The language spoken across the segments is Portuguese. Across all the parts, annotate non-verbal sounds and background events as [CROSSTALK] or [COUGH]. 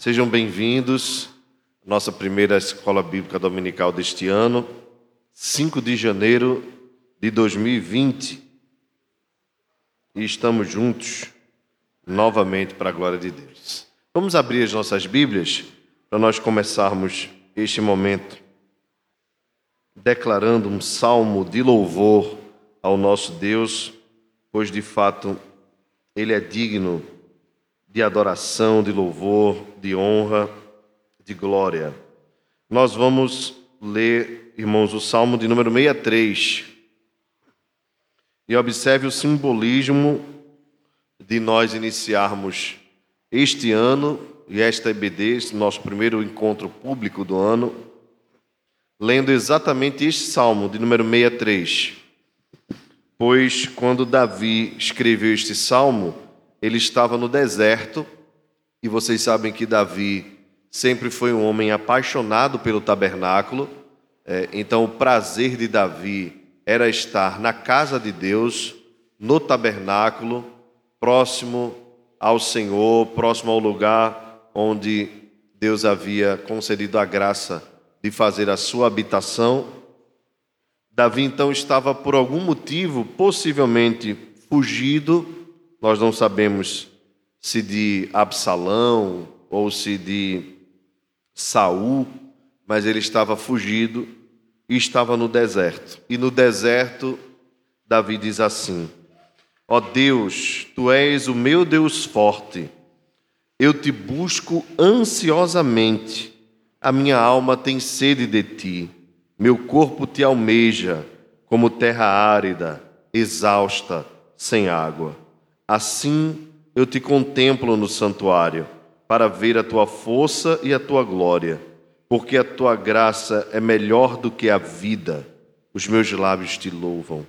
Sejam bem-vindos à nossa primeira escola bíblica dominical deste ano, 5 de janeiro de 2020. E estamos juntos novamente para a glória de Deus. Vamos abrir as nossas Bíblias para nós começarmos este momento declarando um salmo de louvor ao nosso Deus, pois de fato ele é digno de adoração, de louvor, de honra, de glória. Nós vamos ler, irmãos, o Salmo de número 63. E observe o simbolismo de nós iniciarmos este ano e esta EBD, nosso primeiro encontro público do ano, lendo exatamente este salmo de número 63. Pois quando Davi escreveu este salmo, ele estava no deserto, e vocês sabem que Davi sempre foi um homem apaixonado pelo tabernáculo, é, então o prazer de Davi era estar na casa de Deus, no tabernáculo, próximo ao Senhor, próximo ao lugar onde Deus havia concedido a graça de fazer a sua habitação. Davi então estava por algum motivo, possivelmente fugido, nós não sabemos se de Absalão ou se de Saul, mas ele estava fugido e estava no deserto. E no deserto, Davi diz assim: Ó oh Deus, tu és o meu Deus forte. Eu te busco ansiosamente. A minha alma tem sede de ti. Meu corpo te almeja, como terra árida, exausta, sem água. Assim eu te contemplo no santuário, para ver a tua força e a tua glória, porque a tua graça é melhor do que a vida. Os meus lábios te louvam.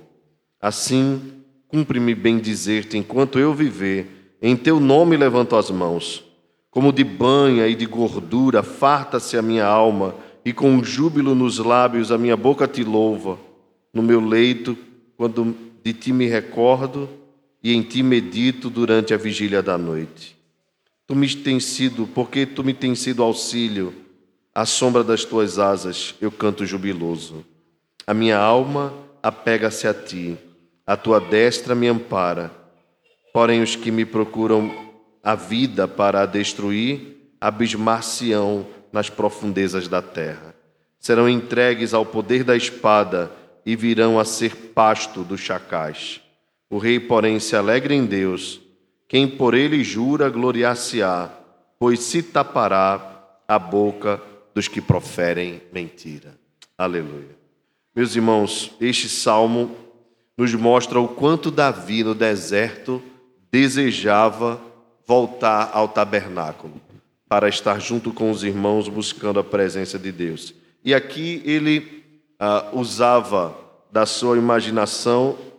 Assim, cumpre-me bem dizer-te enquanto eu viver, em teu nome levanto as mãos. Como de banha e de gordura, farta-se a minha alma, e com júbilo nos lábios a minha boca te louva. No meu leito, quando de ti me recordo, e em ti medito durante a vigília da noite. Tu me tens sido, porque tu me tens sido auxílio, à sombra das tuas asas eu canto jubiloso. A minha alma apega-se a ti, a tua destra me ampara. Porém, os que me procuram a vida para a destruir, abismar-se-ão nas profundezas da terra. Serão entregues ao poder da espada e virão a ser pasto dos chacais. O rei, porém, se alegra em Deus. Quem por ele jura, gloriar-se-á, pois se tapará a boca dos que proferem mentira. Aleluia. Meus irmãos, este salmo nos mostra o quanto Davi no deserto desejava voltar ao tabernáculo para estar junto com os irmãos buscando a presença de Deus. E aqui ele ah, usava da sua imaginação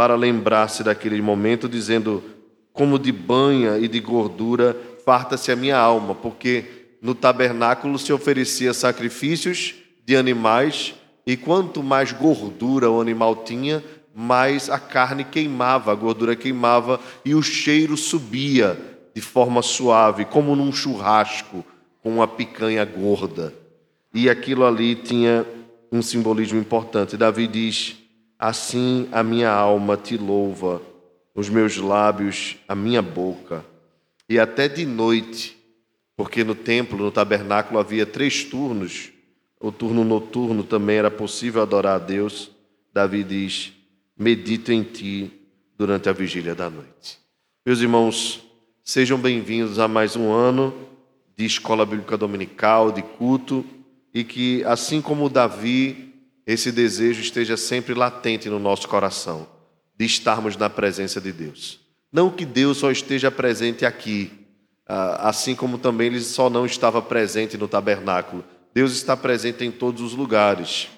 para lembrar-se daquele momento, dizendo: Como de banha e de gordura farta-se a minha alma, porque no tabernáculo se oferecia sacrifícios de animais, e quanto mais gordura o animal tinha, mais a carne queimava, a gordura queimava e o cheiro subia de forma suave, como num churrasco com uma picanha gorda. E aquilo ali tinha um simbolismo importante. Davi diz: Assim a minha alma te louva, os meus lábios, a minha boca. E até de noite, porque no templo, no tabernáculo, havia três turnos, o turno noturno também era possível adorar a Deus. Davi diz: Medito em ti durante a vigília da noite. Meus irmãos, sejam bem-vindos a mais um ano de escola bíblica dominical, de culto, e que, assim como Davi esse desejo esteja sempre latente no nosso coração, de estarmos na presença de Deus. Não que Deus só esteja presente aqui, ah, assim como também ele só não estava presente no tabernáculo. Deus está presente em todos os lugares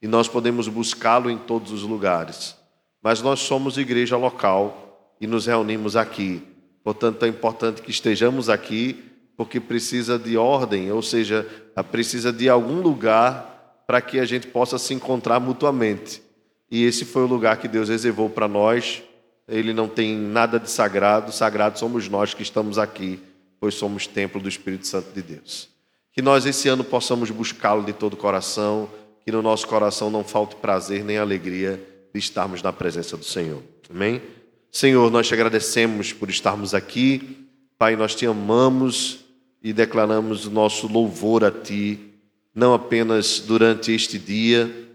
e nós podemos buscá-lo em todos os lugares. Mas nós somos igreja local e nos reunimos aqui. Portanto, é importante que estejamos aqui, porque precisa de ordem, ou seja, precisa de algum lugar para que a gente possa se encontrar mutuamente. E esse foi o lugar que Deus reservou para nós. Ele não tem nada de sagrado, sagrado somos nós que estamos aqui. pois somos templo do Espírito Santo de Deus. Que nós esse ano possamos buscá-lo de todo o coração, que no nosso coração não falte prazer nem alegria de estarmos na presença do Senhor. Amém? Senhor, nós te agradecemos por estarmos aqui. Pai, nós te amamos e declaramos o nosso louvor a ti, não apenas durante este dia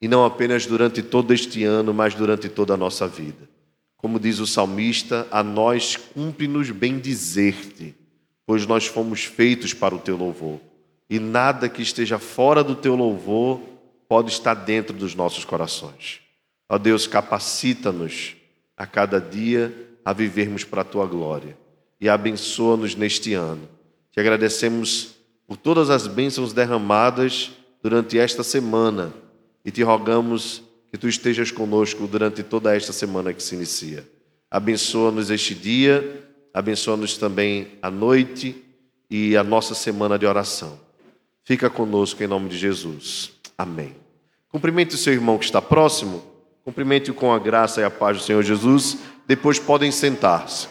e não apenas durante todo este ano, mas durante toda a nossa vida. Como diz o salmista, a nós cumpre-nos bem dizer-te, pois nós fomos feitos para o teu louvor. E nada que esteja fora do teu louvor pode estar dentro dos nossos corações. Ó Deus, capacita-nos a cada dia a vivermos para a tua glória e abençoa-nos neste ano. Te agradecemos por todas as bênçãos derramadas durante esta semana e te rogamos que tu estejas conosco durante toda esta semana que se inicia. Abençoa-nos este dia, abençoa-nos também a noite e a nossa semana de oração. Fica conosco em nome de Jesus. Amém. Cumprimente o seu irmão que está próximo, cumprimente-o com a graça e a paz do Senhor Jesus. Depois podem sentar-se.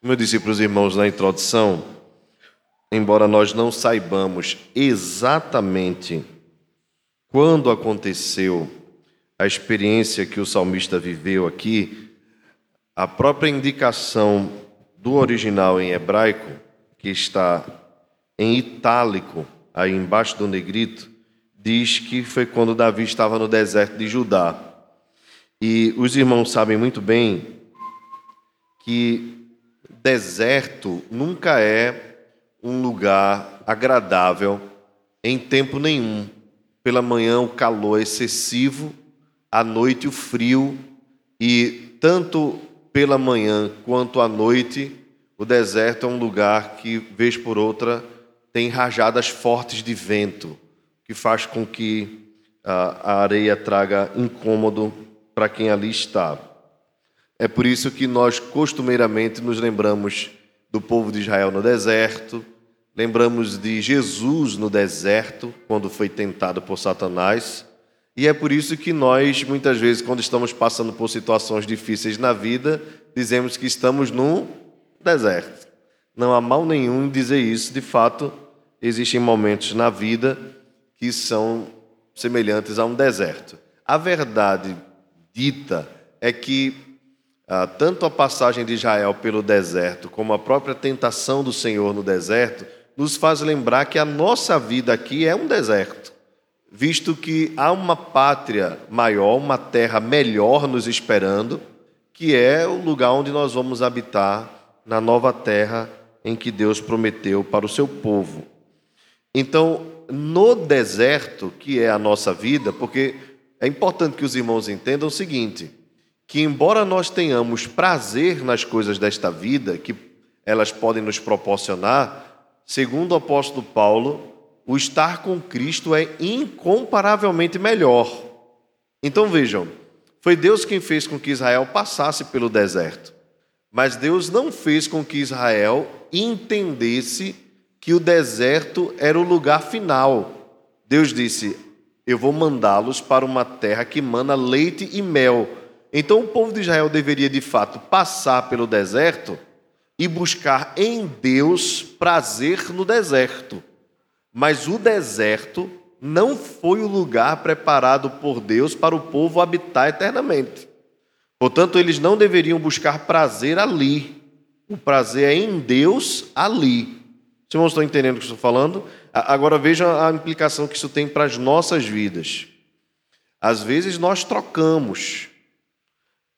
Como eu disse para os irmãos na introdução, embora nós não saibamos exatamente quando aconteceu a experiência que o salmista viveu aqui, a própria indicação do original em hebraico, que está em itálico, aí embaixo do negrito, diz que foi quando Davi estava no deserto de Judá. E os irmãos sabem muito bem que deserto nunca é um lugar agradável em tempo nenhum. Pela manhã o calor é excessivo, à noite o frio, e tanto pela manhã quanto à noite, o deserto é um lugar que, vez por outra, tem rajadas fortes de vento, que faz com que a areia traga incômodo para quem ali está. É por isso que nós costumeiramente nos lembramos do povo de Israel no deserto, Lembramos de Jesus no deserto, quando foi tentado por Satanás. E é por isso que nós, muitas vezes, quando estamos passando por situações difíceis na vida, dizemos que estamos no deserto. Não há mal nenhum em dizer isso. De fato, existem momentos na vida que são semelhantes a um deserto. A verdade dita é que ah, tanto a passagem de Israel pelo deserto, como a própria tentação do Senhor no deserto, nos faz lembrar que a nossa vida aqui é um deserto, visto que há uma pátria maior, uma terra melhor nos esperando, que é o lugar onde nós vamos habitar na nova terra em que Deus prometeu para o seu povo. Então, no deserto, que é a nossa vida, porque é importante que os irmãos entendam o seguinte: que embora nós tenhamos prazer nas coisas desta vida, que elas podem nos proporcionar, segundo o apóstolo Paulo, o estar com Cristo é incomparavelmente melhor. Então vejam, foi Deus quem fez com que Israel passasse pelo deserto. Mas Deus não fez com que Israel entendesse que o deserto era o lugar final. Deus disse: Eu vou mandá-los para uma terra que mana leite e mel. Então o povo de Israel deveria de fato passar pelo deserto e buscar em Deus prazer no deserto. Mas o deserto não foi o lugar preparado por Deus para o povo habitar eternamente. Portanto, eles não deveriam buscar prazer ali. O prazer é em Deus ali. Os irmãos estão entendendo o que estou falando? Agora veja a implicação que isso tem para as nossas vidas. Às vezes nós trocamos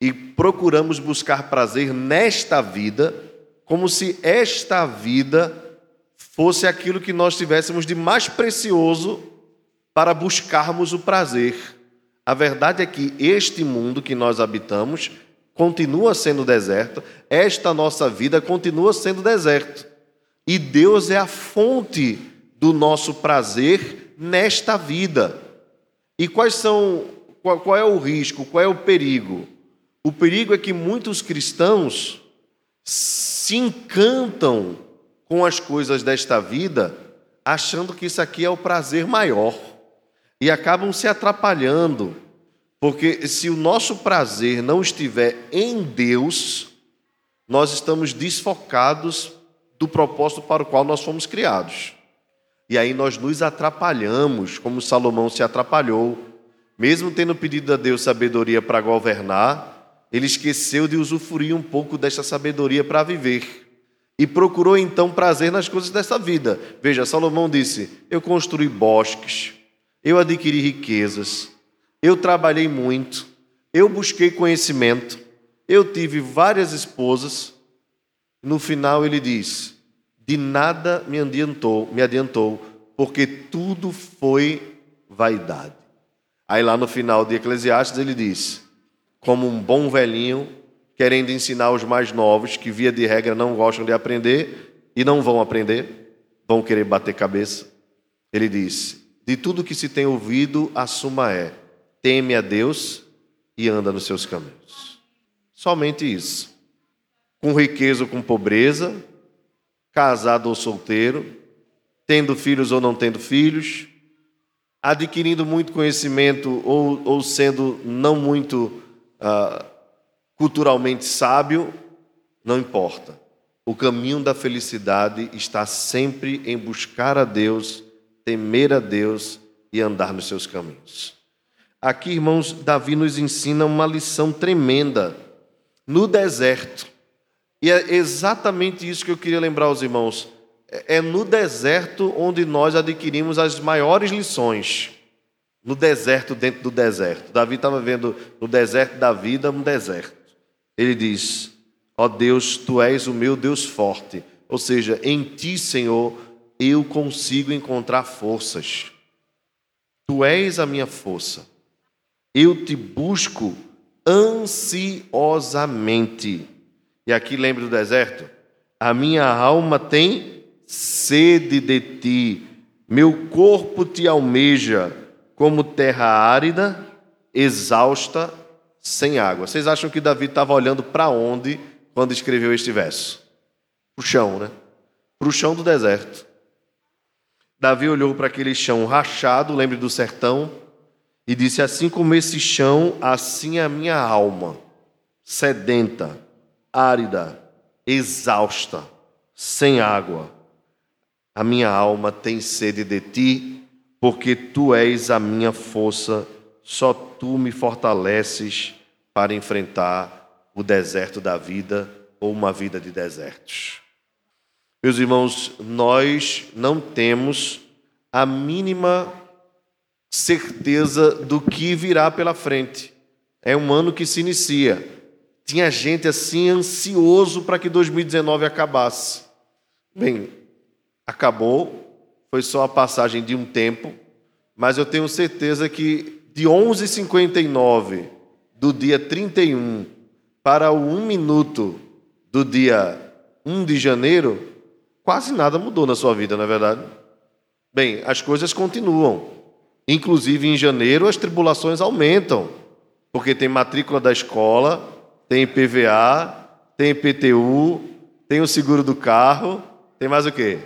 e procuramos buscar prazer nesta vida como se esta vida fosse aquilo que nós tivéssemos de mais precioso para buscarmos o prazer. A verdade é que este mundo que nós habitamos continua sendo deserto, esta nossa vida continua sendo deserto. E Deus é a fonte do nosso prazer nesta vida. E quais são qual, qual é o risco, qual é o perigo? O perigo é que muitos cristãos se encantam com as coisas desta vida, achando que isso aqui é o prazer maior, e acabam se atrapalhando, porque se o nosso prazer não estiver em Deus, nós estamos desfocados do propósito para o qual nós fomos criados. E aí nós nos atrapalhamos, como Salomão se atrapalhou. Mesmo tendo pedido a Deus sabedoria para governar, ele esqueceu de usufruir um pouco desta sabedoria para viver. E procurou então prazer nas coisas dessa vida. Veja, Salomão disse: Eu construí bosques, eu adquiri riquezas, eu trabalhei muito, eu busquei conhecimento, eu tive várias esposas. No final ele diz: De nada me adiantou, me adiantou, porque tudo foi vaidade. Aí lá no final de Eclesiastes ele diz: Como um bom velhinho querendo ensinar os mais novos que via de regra não gostam de aprender e não vão aprender, vão querer bater cabeça. Ele diz: De tudo que se tem ouvido, a suma é: teme a Deus e anda nos seus caminhos. Somente isso. Com riqueza ou com pobreza, casado ou solteiro, tendo filhos ou não tendo filhos, adquirindo muito conhecimento ou, ou sendo não muito uh, culturalmente sábio, não importa. O caminho da felicidade está sempre em buscar a Deus, temer a Deus e andar nos seus caminhos. Aqui, irmãos, Davi nos ensina uma lição tremenda no deserto. E é exatamente isso que eu queria lembrar aos irmãos. É no deserto onde nós adquirimos as maiores lições. No deserto, dentro do deserto. Davi estava vendo no deserto da vida um deserto. Ele diz: Ó oh Deus, tu és o meu Deus forte. Ou seja, em ti, Senhor, eu consigo encontrar forças. Tu és a minha força. Eu te busco ansiosamente. E aqui lembra do deserto? A minha alma tem sede de ti, meu corpo te almeja, como terra árida, exausta, sem água. Vocês acham que Davi estava olhando para onde quando escreveu este verso? Para o chão, né? Para o chão do deserto. Davi olhou para aquele chão rachado, lembre do sertão, e disse: Assim como esse chão, assim a minha alma, sedenta, árida, exausta, sem água. A minha alma tem sede de ti, porque tu és a minha força, só tu me fortaleces para enfrentar o deserto da vida ou uma vida de desertos. Meus irmãos, nós não temos a mínima certeza do que virá pela frente. É um ano que se inicia. Tinha gente assim ansioso para que 2019 acabasse. Bem, acabou, foi só a passagem de um tempo, mas eu tenho certeza que de 11h59 do dia 31 para o 1 minuto do dia 1 de janeiro, quase nada mudou na sua vida, não é verdade? Bem, as coisas continuam. Inclusive, em janeiro, as tribulações aumentam, porque tem matrícula da escola, tem IPVA, tem IPTU, tem o seguro do carro, tem mais o quê?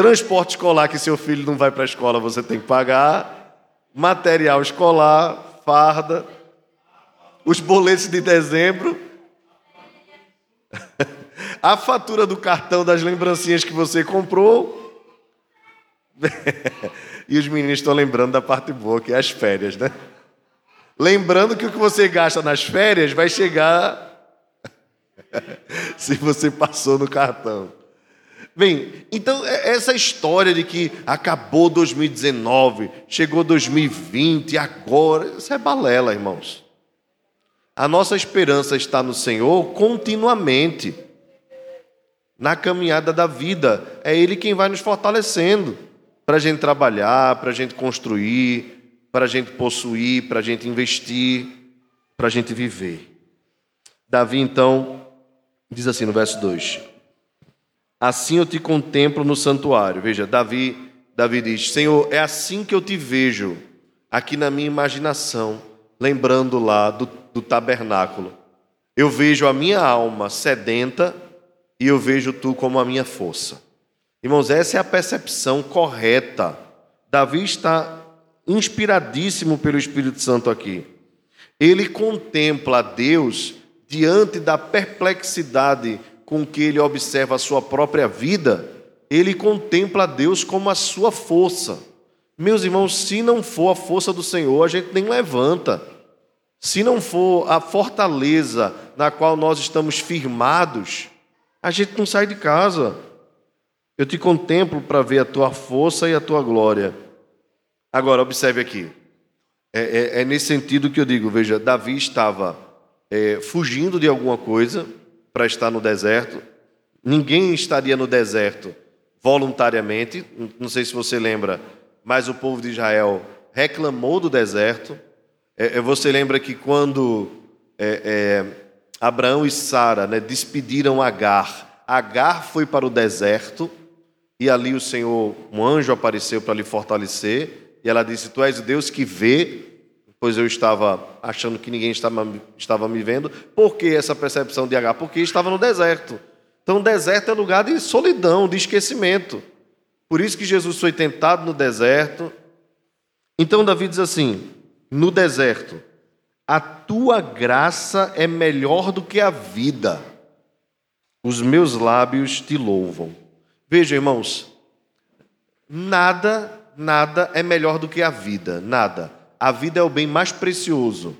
Transporte escolar que seu filho não vai para a escola, você tem que pagar, material escolar, farda, os boletos de dezembro, [LAUGHS] a fatura do cartão das lembrancinhas que você comprou. [LAUGHS] E os meninos estão lembrando da parte boa, que é as férias, né? Lembrando que o que você gasta nas férias vai chegar [LAUGHS] se você passou no cartão. Bem, então é essa história de que acabou 2019, chegou 2020 e agora, isso é balela, irmãos. A nossa esperança está no Senhor continuamente, na caminhada da vida. É Ele quem vai nos fortalecendo para a gente trabalhar, para a gente construir, para a gente possuir, para a gente investir, para a gente viver. Davi, então, diz assim no verso 2: Assim eu te contemplo no santuário. Veja, Davi, Davi diz: Senhor, é assim que eu te vejo aqui na minha imaginação, lembrando lá do, do tabernáculo. Eu vejo a minha alma sedenta e eu vejo tu como a minha força. Irmãos, essa é a percepção correta. Davi está inspiradíssimo pelo Espírito Santo aqui. Ele contempla Deus diante da perplexidade com que ele observa a sua própria vida, ele contempla Deus como a sua força. Meus irmãos, se não for a força do Senhor, a gente nem levanta. Se não for a fortaleza na qual nós estamos firmados, a gente não sai de casa. Eu te contemplo para ver a tua força e a tua glória. Agora, observe aqui. É, é, é nesse sentido que eu digo: veja, Davi estava é, fugindo de alguma coisa para estar no deserto. Ninguém estaria no deserto voluntariamente. Não sei se você lembra, mas o povo de Israel reclamou do deserto. É, é você lembra que quando é, é, Abraão e Sara né, despediram Agar, Agar foi para o deserto e ali o Senhor, um anjo apareceu para lhe fortalecer e ela disse: Tu és o Deus que vê pois eu estava achando que ninguém estava, estava me vendo. Por que essa percepção de H? Porque estava no deserto. Então, deserto é lugar de solidão, de esquecimento. Por isso que Jesus foi tentado no deserto. Então, Davi diz assim: no deserto, a tua graça é melhor do que a vida, os meus lábios te louvam. Veja, irmãos, nada, nada é melhor do que a vida, nada a vida é o bem mais precioso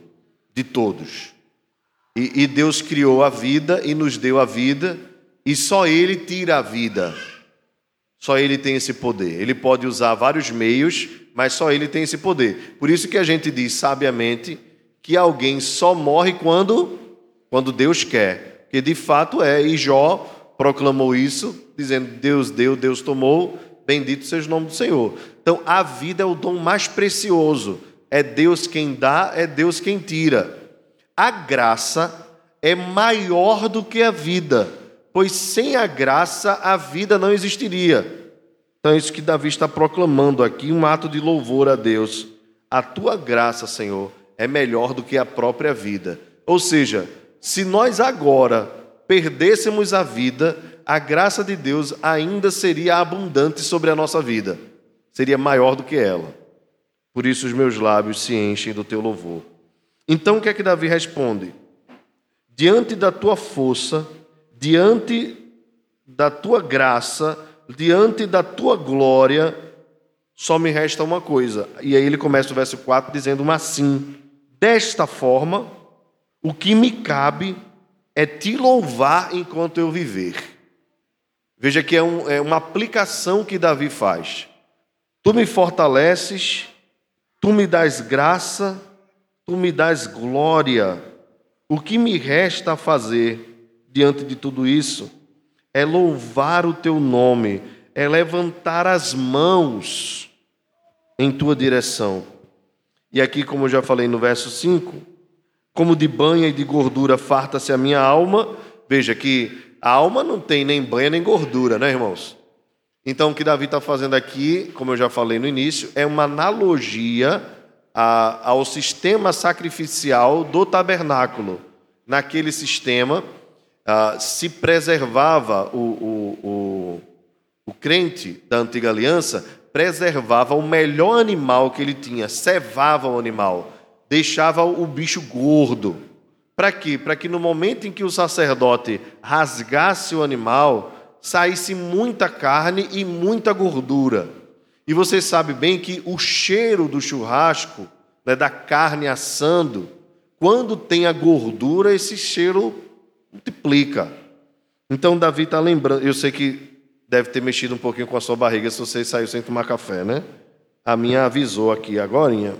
de todos. E, e, Deus criou a vida e nos deu a vida, e só Ele tira a vida. Só Ele tem esse poder. Ele pode usar vários meios, mas só Ele tem esse poder. Por isso que a gente diz sabiamente que alguém só morre quando, quando Deus quer. Que de fato é, e Jó proclamou isso, dizendo: Deus deu, Deus tomou, bendito seja o nome do Senhor. Então a vida é o dom mais precioso é Deus quem dá, é Deus quem tira. A graça é maior do que a vida, pois sem a graça a vida não existiria. Então é isso que Davi está proclamando aqui, um ato de louvor a Deus. A tua graça, Senhor, é melhor do que a própria vida. Ou seja, se nós agora perdêssemos a vida, a graça de Deus ainda seria abundante sobre a nossa vida, seria maior do que ela. Por isso os meus lábios se enchem do teu louvor. Então o que é que Davi responde? Diante da tua força, diante da tua graça, diante da tua glória, só me resta uma coisa. E aí ele começa o verso 4 dizendo: Mas assim, desta forma, o que me cabe é te louvar enquanto eu viver. Veja que é, um, é uma aplicação que Davi faz. Tu me fortaleces Tu me dás graça, tu me dás glória. O que me resta a fazer diante de tudo isso é louvar o teu nome, é levantar as mãos em tua direção. E aqui, como eu já falei no verso 5, como de banha e de gordura farta-se a minha alma, veja que a alma não tem nem banha nem gordura, né, irmãos? Então, o que Davi está fazendo aqui, como eu já falei no início, é uma analogia a, ao sistema sacrificial do tabernáculo. Naquele sistema, a, se preservava o, o, o, o crente da antiga aliança, preservava o melhor animal que ele tinha, cevava o animal, deixava o bicho gordo. Para quê? Para que no momento em que o sacerdote rasgasse o animal, saísse muita carne e muita gordura. E você sabe bem que o cheiro do churrasco, né, da carne assando, quando tem a gordura, esse cheiro multiplica. Então Davi está lembrando, eu sei que deve ter mexido um pouquinho com a sua barriga se você saiu sem tomar café, né? A minha avisou aqui agora.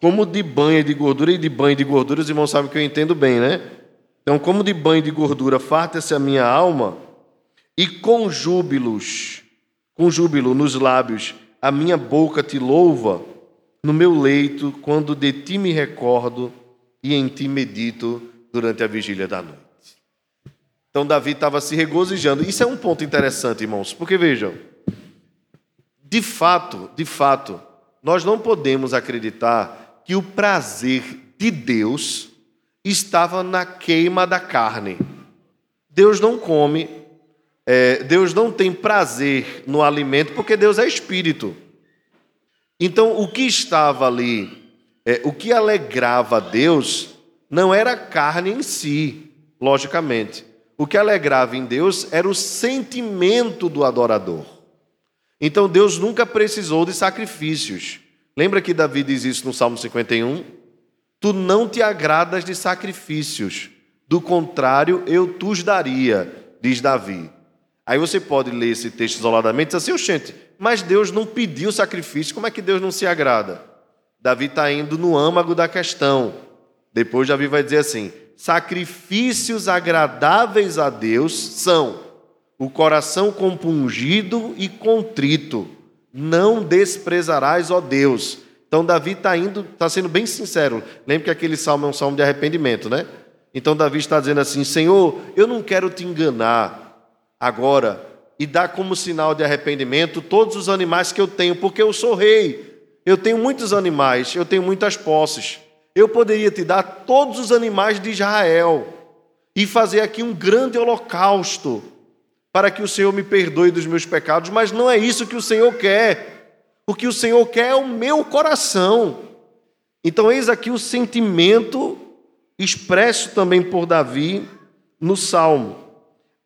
Como de banho de gordura e de banho de gordura, os irmãos sabem que eu entendo bem, né? Então, como de banho de gordura farta-se a minha alma, e com júbilos, com júbilo nos lábios, a minha boca te louva, no meu leito, quando de ti me recordo e em ti medito durante a vigília da noite. Então Davi estava se regozijando. Isso é um ponto interessante, irmãos, porque vejam, de fato, de fato, nós não podemos acreditar que o prazer de Deus estava na queima da carne. Deus não come é, Deus não tem prazer no alimento porque Deus é espírito. Então, o que estava ali, é, o que alegrava Deus, não era a carne em si, logicamente. O que alegrava em Deus era o sentimento do adorador. Então Deus nunca precisou de sacrifícios. Lembra que Davi diz isso no Salmo 51? Tu não te agradas de sacrifícios, do contrário, eu tus daria, diz Davi. Aí você pode ler esse texto isoladamente e dizer assim, gente, mas Deus não pediu sacrifício, como é que Deus não se agrada? Davi está indo no âmago da questão. Depois Davi vai dizer assim: sacrifícios agradáveis a Deus são o coração compungido e contrito. Não desprezarás, ó Deus. Então Davi está indo, está sendo bem sincero. Lembra que aquele salmo é um salmo de arrependimento, né? Então Davi está dizendo assim: Senhor, eu não quero te enganar agora e dar como sinal de arrependimento todos os animais que eu tenho, porque eu sou rei. Eu tenho muitos animais, eu tenho muitas posses. Eu poderia te dar todos os animais de Israel e fazer aqui um grande holocausto para que o Senhor me perdoe dos meus pecados, mas não é isso que o Senhor quer. O que o Senhor quer é o meu coração. Então, eis aqui o sentimento expresso também por Davi no Salmo.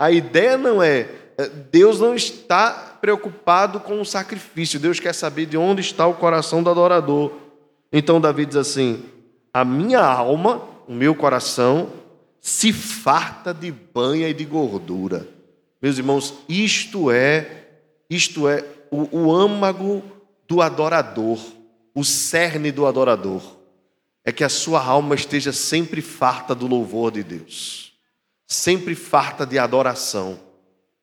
A ideia não é, é Deus não está preocupado com o sacrifício, Deus quer saber de onde está o coração do adorador. Então Davi diz assim: A minha alma, o meu coração, se farta de banha e de gordura. Meus irmãos, isto é, isto é o, o âmago do adorador, o cerne do adorador. É que a sua alma esteja sempre farta do louvor de Deus, sempre farta de adoração.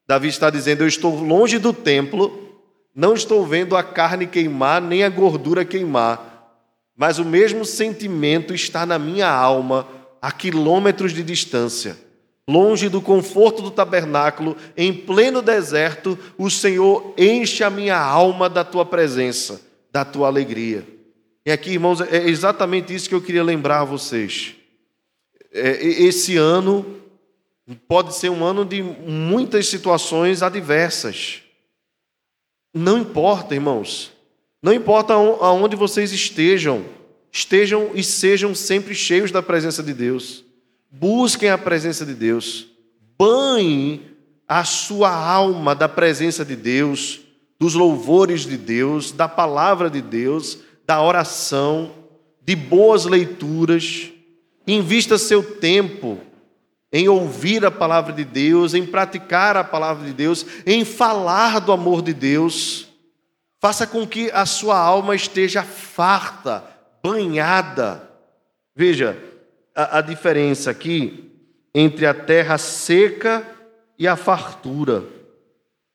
Davi está dizendo: Eu estou longe do templo, não estou vendo a carne queimar, nem a gordura queimar, mas o mesmo sentimento está na minha alma, a quilômetros de distância. Longe do conforto do tabernáculo, em pleno deserto, o Senhor enche a minha alma da tua presença, da tua alegria. E aqui, irmãos, é exatamente isso que eu queria lembrar a vocês. É, esse ano Pode ser um ano de muitas situações adversas. Não importa, irmãos. Não importa aonde vocês estejam, estejam e sejam sempre cheios da presença de Deus. Busquem a presença de Deus. Banhem a sua alma da presença de Deus, dos louvores de Deus, da palavra de Deus, da oração, de boas leituras. Invista seu tempo em ouvir a palavra de Deus, em praticar a palavra de Deus, em falar do amor de Deus. Faça com que a sua alma esteja farta, banhada. Veja a, a diferença aqui entre a terra seca e a fartura.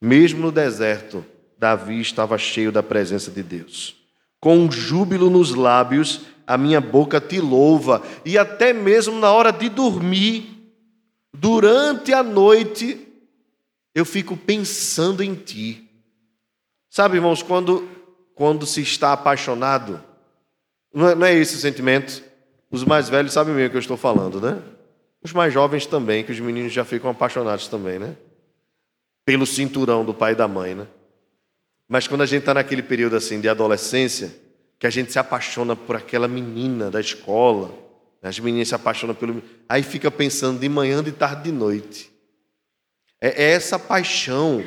Mesmo no deserto, Davi estava cheio da presença de Deus. Com um júbilo nos lábios, a minha boca te louva, e até mesmo na hora de dormir, durante a noite, eu fico pensando em ti. Sabe, irmãos, quando, quando se está apaixonado, não é, não é esse o sentimento? Os mais velhos sabem bem o que eu estou falando, né? Os mais jovens também, que os meninos já ficam apaixonados também, né? Pelo cinturão do pai e da mãe, né? Mas quando a gente está naquele período assim de adolescência, que a gente se apaixona por aquela menina da escola, as meninas se apaixonam pelo. Aí fica pensando de manhã, de tarde, de noite. É, é essa paixão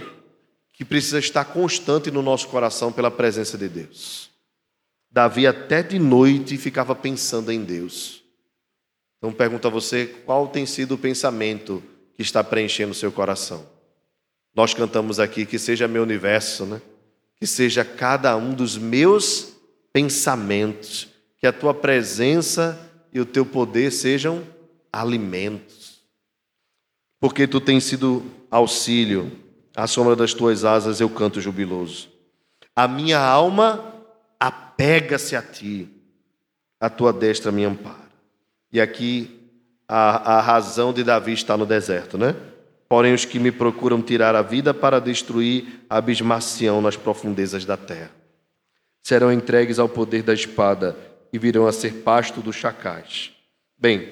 que precisa estar constante no nosso coração pela presença de Deus. Davi até de noite ficava pensando em Deus. Então pergunto a você, qual tem sido o pensamento que está preenchendo o seu coração? Nós cantamos aqui que seja meu universo, né? Que seja cada um dos meus pensamentos, que a tua presença e o teu poder sejam alimentos. Porque tu tens sido auxílio, à sombra das tuas asas eu canto jubiloso. A minha alma apega-se a ti, a tua destra me ampara. E aqui a, a razão de Davi está no deserto, né? Porém, os que me procuram tirar a vida para destruir a abismação nas profundezas da terra serão entregues ao poder da espada e virão a ser pasto dos chacais. Bem,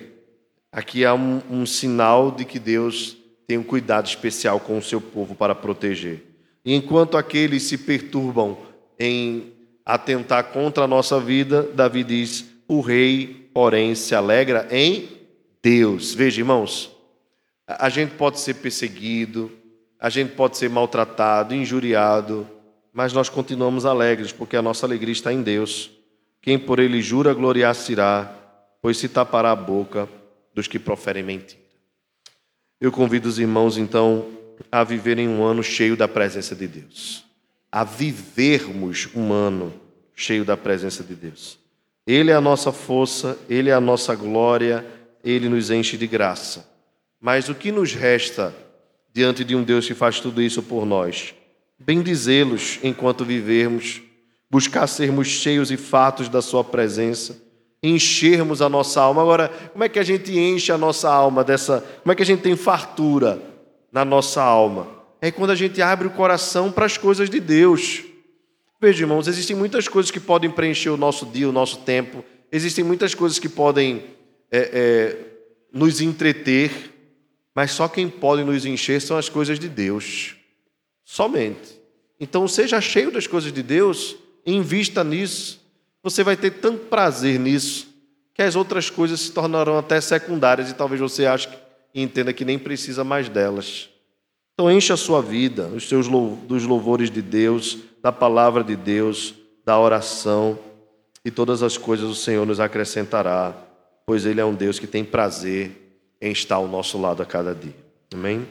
aqui há um, um sinal de que Deus tem um cuidado especial com o seu povo para proteger. E enquanto aqueles se perturbam em atentar contra a nossa vida, Davi diz: o rei porém, se alegra em Deus. Veja, irmãos, a gente pode ser perseguido, a gente pode ser maltratado, injuriado, mas nós continuamos alegres, porque a nossa alegria está em Deus. Quem por ele jura, gloriar-se-irá, pois se tapará a boca dos que proferem mentira. Eu convido os irmãos, então, a viverem um ano cheio da presença de Deus, a vivermos um ano cheio da presença de Deus. Ele é a nossa força, Ele é a nossa glória, Ele nos enche de graça. Mas o que nos resta diante de um Deus que faz tudo isso por nós? Bendizê-los enquanto vivermos, buscar sermos cheios e fatos da Sua presença, enchermos a nossa alma. Agora, como é que a gente enche a nossa alma dessa. Como é que a gente tem fartura na nossa alma? É quando a gente abre o coração para as coisas de Deus. Veja, irmãos, existem muitas coisas que podem preencher o nosso dia, o nosso tempo, existem muitas coisas que podem é, é, nos entreter, mas só quem pode nos encher são as coisas de Deus. Somente. Então, seja cheio das coisas de Deus, invista nisso. Você vai ter tanto prazer nisso, que as outras coisas se tornarão até secundárias e talvez você ache e entenda que nem precisa mais delas. Então encha a sua vida, os seus dos louvores de Deus, da palavra de Deus, da oração, e todas as coisas o Senhor nos acrescentará, pois Ele é um Deus que tem prazer em estar ao nosso lado a cada dia. Amém?